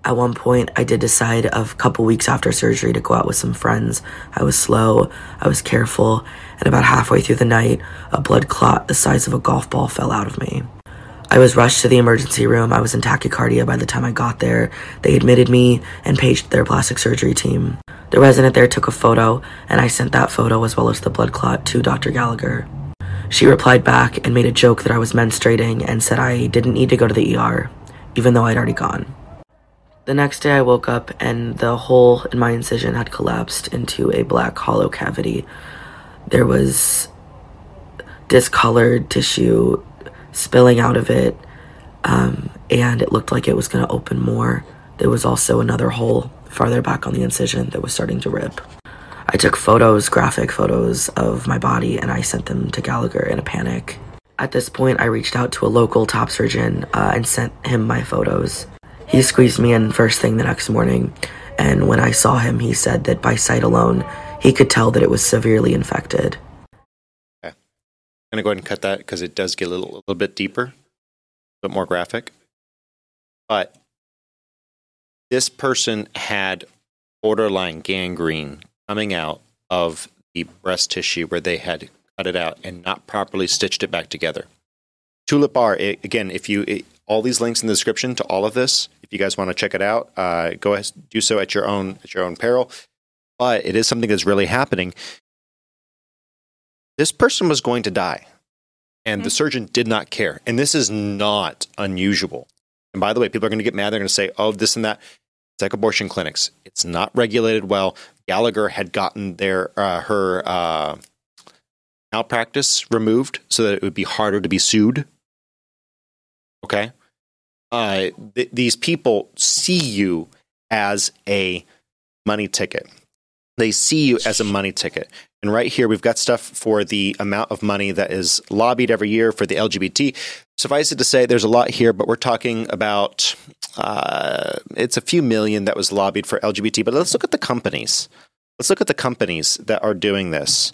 At one point, I did decide a couple weeks after surgery to go out with some friends. I was slow, I was careful, and about halfway through the night, a blood clot the size of a golf ball fell out of me. I was rushed to the emergency room. I was in tachycardia by the time I got there. They admitted me and paged their plastic surgery team. The resident there took a photo, and I sent that photo as well as the blood clot to Dr. Gallagher. She replied back and made a joke that I was menstruating and said I didn't need to go to the ER, even though I'd already gone. The next day I woke up and the hole in my incision had collapsed into a black hollow cavity. There was discolored tissue spilling out of it, um, and it looked like it was going to open more. There was also another hole farther back on the incision that was starting to rip. I took photos, graphic photos of my body, and I sent them to Gallagher in a panic. At this point, I reached out to a local top surgeon uh, and sent him my photos. He squeezed me in first thing the next morning, and when I saw him, he said that by sight alone, he could tell that it was severely infected. Okay. I'm going to go ahead and cut that because it does get a little, a little bit deeper, a bit more graphic. But this person had borderline gangrene coming out of the breast tissue where they had cut it out and not properly stitched it back together. Tulip i again, if you, all these links in the description to all of this, if you guys want to check it out, uh, go ahead, do so at your own, at your own peril. But it is something that's really happening. This person was going to die and the surgeon did not care. And this is not unusual. And by the way people are going to get mad. They're going to say oh this and that. It's like abortion clinics. It's not regulated well. Gallagher had gotten their uh, her uh, malpractice removed so that it would be harder to be sued okay uh, th- these people see you as a money ticket they see you as a money ticket. And right here, we've got stuff for the amount of money that is lobbied every year for the LGBT. Suffice it to say, there's a lot here, but we're talking about uh, it's a few million that was lobbied for LGBT. But let's look at the companies. Let's look at the companies that are doing this.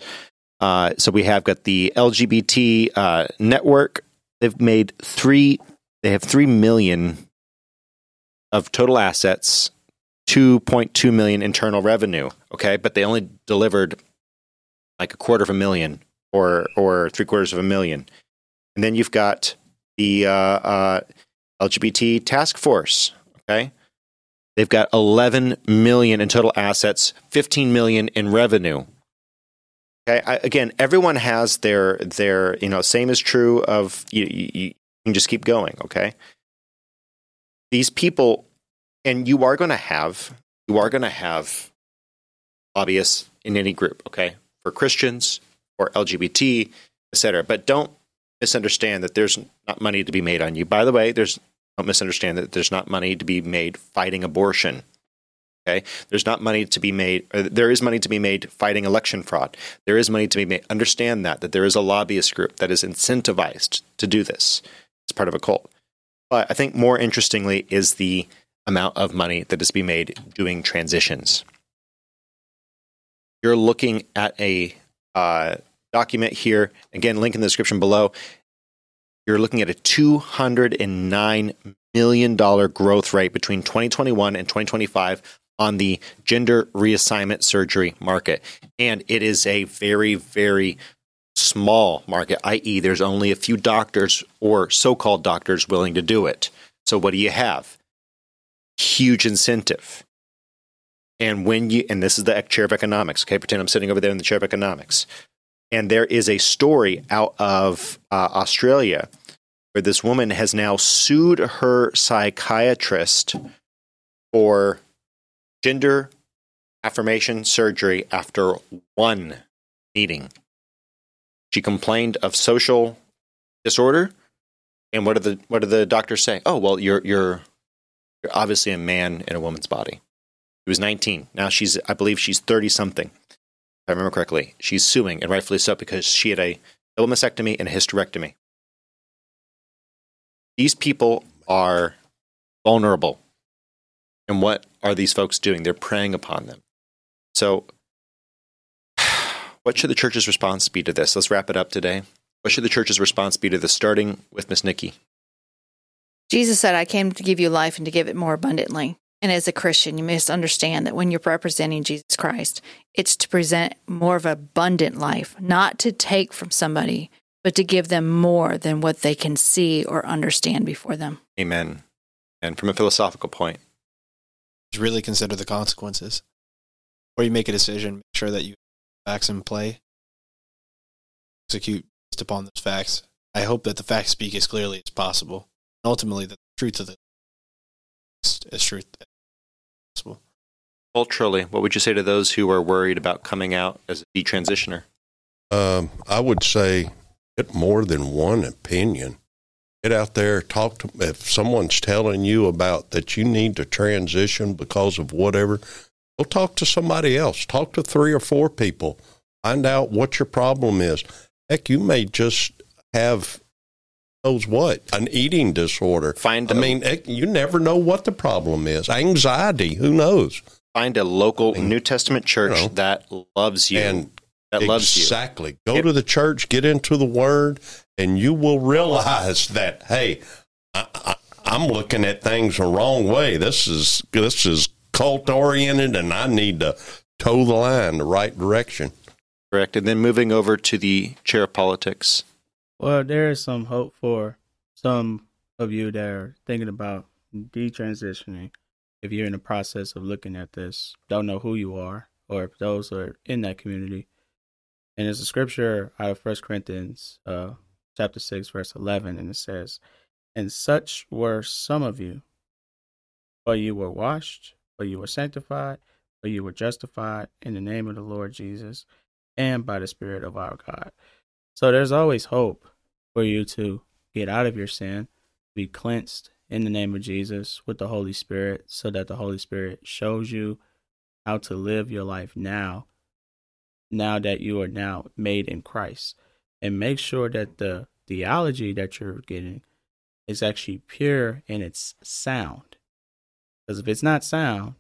Uh, so we have got the LGBT uh, network. They've made three. They have three million of total assets 2.2 million internal revenue. Okay, but they only delivered like a quarter of a million or or three quarters of a million. And then you've got the uh, uh, LGBT task force. Okay, they've got 11 million in total assets, 15 million in revenue. Okay, I, again, everyone has their their you know same is true of you, you, can just keep going. Okay, these people, and you are going to have you are going to have lobbyists in any group. Okay, for Christians or LGBT, etc. But don't misunderstand that there's not money to be made on you. By the way, there's don't misunderstand that there's not money to be made fighting abortion. Okay, there's not money to be made. Uh, there is money to be made fighting election fraud. There is money to be made. Understand that that there is a lobbyist group that is incentivized to do this. It's part of a cult. But I think more interestingly is the amount of money that is being made doing transitions. You're looking at a uh, document here. Again, link in the description below. You're looking at a $209 million growth rate between 2021 and 2025 on the gender reassignment surgery market. And it is a very, very small market, i.e., there's only a few doctors or so called doctors willing to do it. So, what do you have? Huge incentive. And when you, and this is the chair of economics, okay, pretend I'm sitting over there in the chair of economics. And there is a story out of uh, Australia where this woman has now sued her psychiatrist for gender affirmation surgery after one meeting. She complained of social disorder, and what did the what did the doctors say? Oh, well, you're you're you're obviously a man in a woman's body. She was 19. Now she's I believe she's 30 something. If I remember correctly, she's suing, and rightfully so, because she had a double mastectomy and a hysterectomy. These people are vulnerable and what are these folks doing? They're preying upon them. So, what should the church's response be to this? Let's wrap it up today. What should the church's response be to this, starting with Miss Nikki? Jesus said, I came to give you life and to give it more abundantly. And as a Christian, you must understand that when you're representing Jesus Christ, it's to present more of abundant life, not to take from somebody, but to give them more than what they can see or understand before them. Amen. And from a philosophical point, really consider the consequences. Or you make a decision, make sure that you facts in play, execute based upon those facts. I hope that the facts speak as clearly as possible. And Ultimately, that the truth of the as truth as possible. Culturally, what would you say to those who are worried about coming out as a detransitioner? Um, I would say get more than one opinion get out there talk to if someone's telling you about that you need to transition because of whatever go talk to somebody else. Talk to three or four people. Find out what your problem is. Heck you may just have knows what an eating disorder. Find i mean you never know what the problem is. Anxiety who knows? Find a local new testament church you know, that loves you and that loves you. exactly. Go to the church get into the word and you will realize that hey, i I, am looking at things the wrong way. This is this is cult oriented, and I need to toe the line the right direction. Correct. And then moving over to the chair of politics. Well, there is some hope for some of you that are thinking about detransitioning. If you're in the process of looking at this, don't know who you are, or if those are in that community. And there's a scripture out of First Corinthians uh, chapter 6, verse 11, and it says, And such were some of you, but you were washed, but you were sanctified, but you were justified in the name of the Lord Jesus and by the Spirit of our God. So there's always hope for you to get out of your sin, be cleansed in the name of Jesus with the Holy Spirit, so that the Holy Spirit shows you how to live your life now, now that you are now made in Christ and make sure that the theology that you're getting is actually pure in its sound. Because if it's not sound,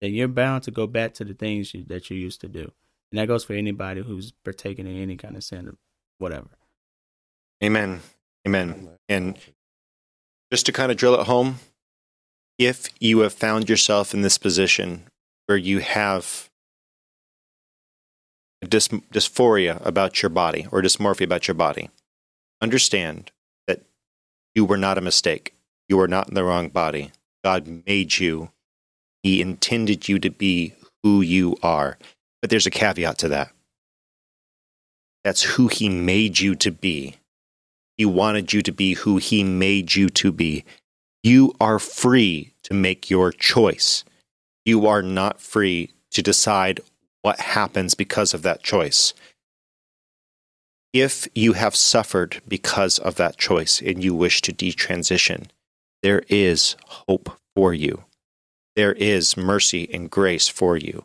then you're bound to go back to the things you, that you used to do. And that goes for anybody who's partaking in any kind of sin or whatever. Amen. Amen. And just to kind of drill it home, if you have found yourself in this position where you have dys- dysphoria about your body or dysmorphia about your body, understand that you were not a mistake. You were not in the wrong body. God made you. He intended you to be who you are. But there's a caveat to that. That's who He made you to be. He wanted you to be who He made you to be. You are free to make your choice. You are not free to decide what happens because of that choice. If you have suffered because of that choice and you wish to detransition, there is hope for you. There is mercy and grace for you.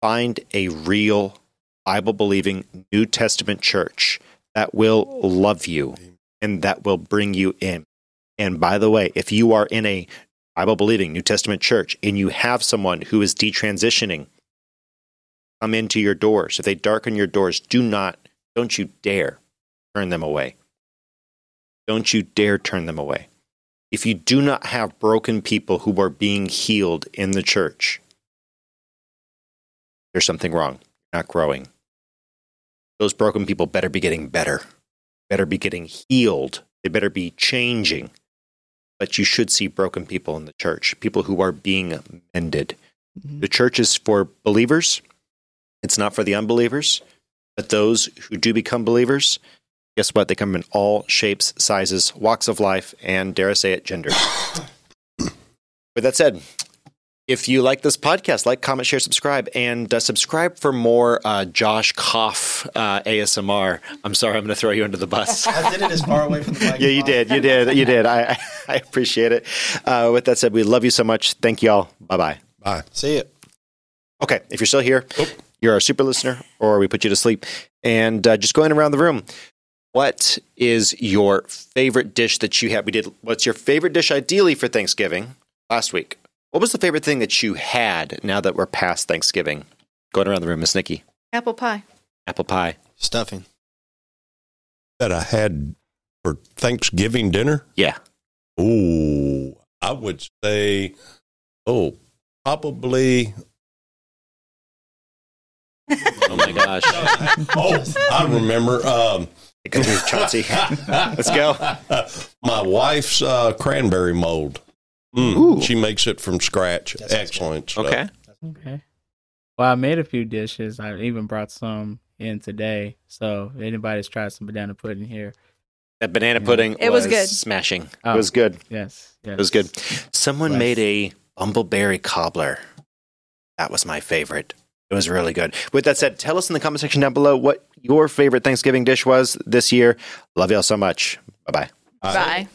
Find a real Bible believing New Testament church that will love you and that will bring you in. And by the way, if you are in a Bible believing New Testament church and you have someone who is detransitioning come into your doors, if they darken your doors, do not, don't you dare turn them away. Don't you dare turn them away. If you do not have broken people who are being healed in the church, there's something wrong. You're not growing. Those broken people better be getting better, better be getting healed, they better be changing. But you should see broken people in the church, people who are being mended. Mhm. The church is for believers, it's not for the unbelievers. But those who do become believers, guess what? They come in all shapes, sizes, walks of life, and dare I say it, gender. With that said, if you like this podcast, like, comment, share, subscribe, and uh, subscribe for more uh, Josh Koff uh, ASMR. I'm sorry, I'm going to throw you under the bus. I did it as far away from the mic. yeah, you did. You did. You did. I, I appreciate it. Uh, with that said, we love you so much. Thank you all. Bye bye. Bye. See you. Okay, if you're still here, you're our super listener, or we put you to sleep. And uh, just going around the room, what is your favorite dish that you had? We did. What's your favorite dish, ideally for Thanksgiving last week? What was the favorite thing that you had now that we're past Thanksgiving? Going around the room, Miss Nikki. Apple pie. Apple pie. Stuffing. That I had for Thanksgiving dinner. Yeah. Oh, I would say, oh, probably. Oh my gosh. Oh, I remember. Um, Come here, Chauncey. Let's go. my wife's uh, cranberry mold. Mm, she makes it from scratch. That Excellent. stuff. Okay. Okay. Well, I made a few dishes. I even brought some in today. So if anybody's tried some banana pudding here, That banana pudding It was good. smashing. Oh. It was good. yes, yes, It was good. Someone Bless. made a bumbleberry cobbler. That was my favorite. It was really good. With that said, tell us in the comment section down below what your favorite Thanksgiving dish was this year. Love y'all so much. Bye bye. Bye.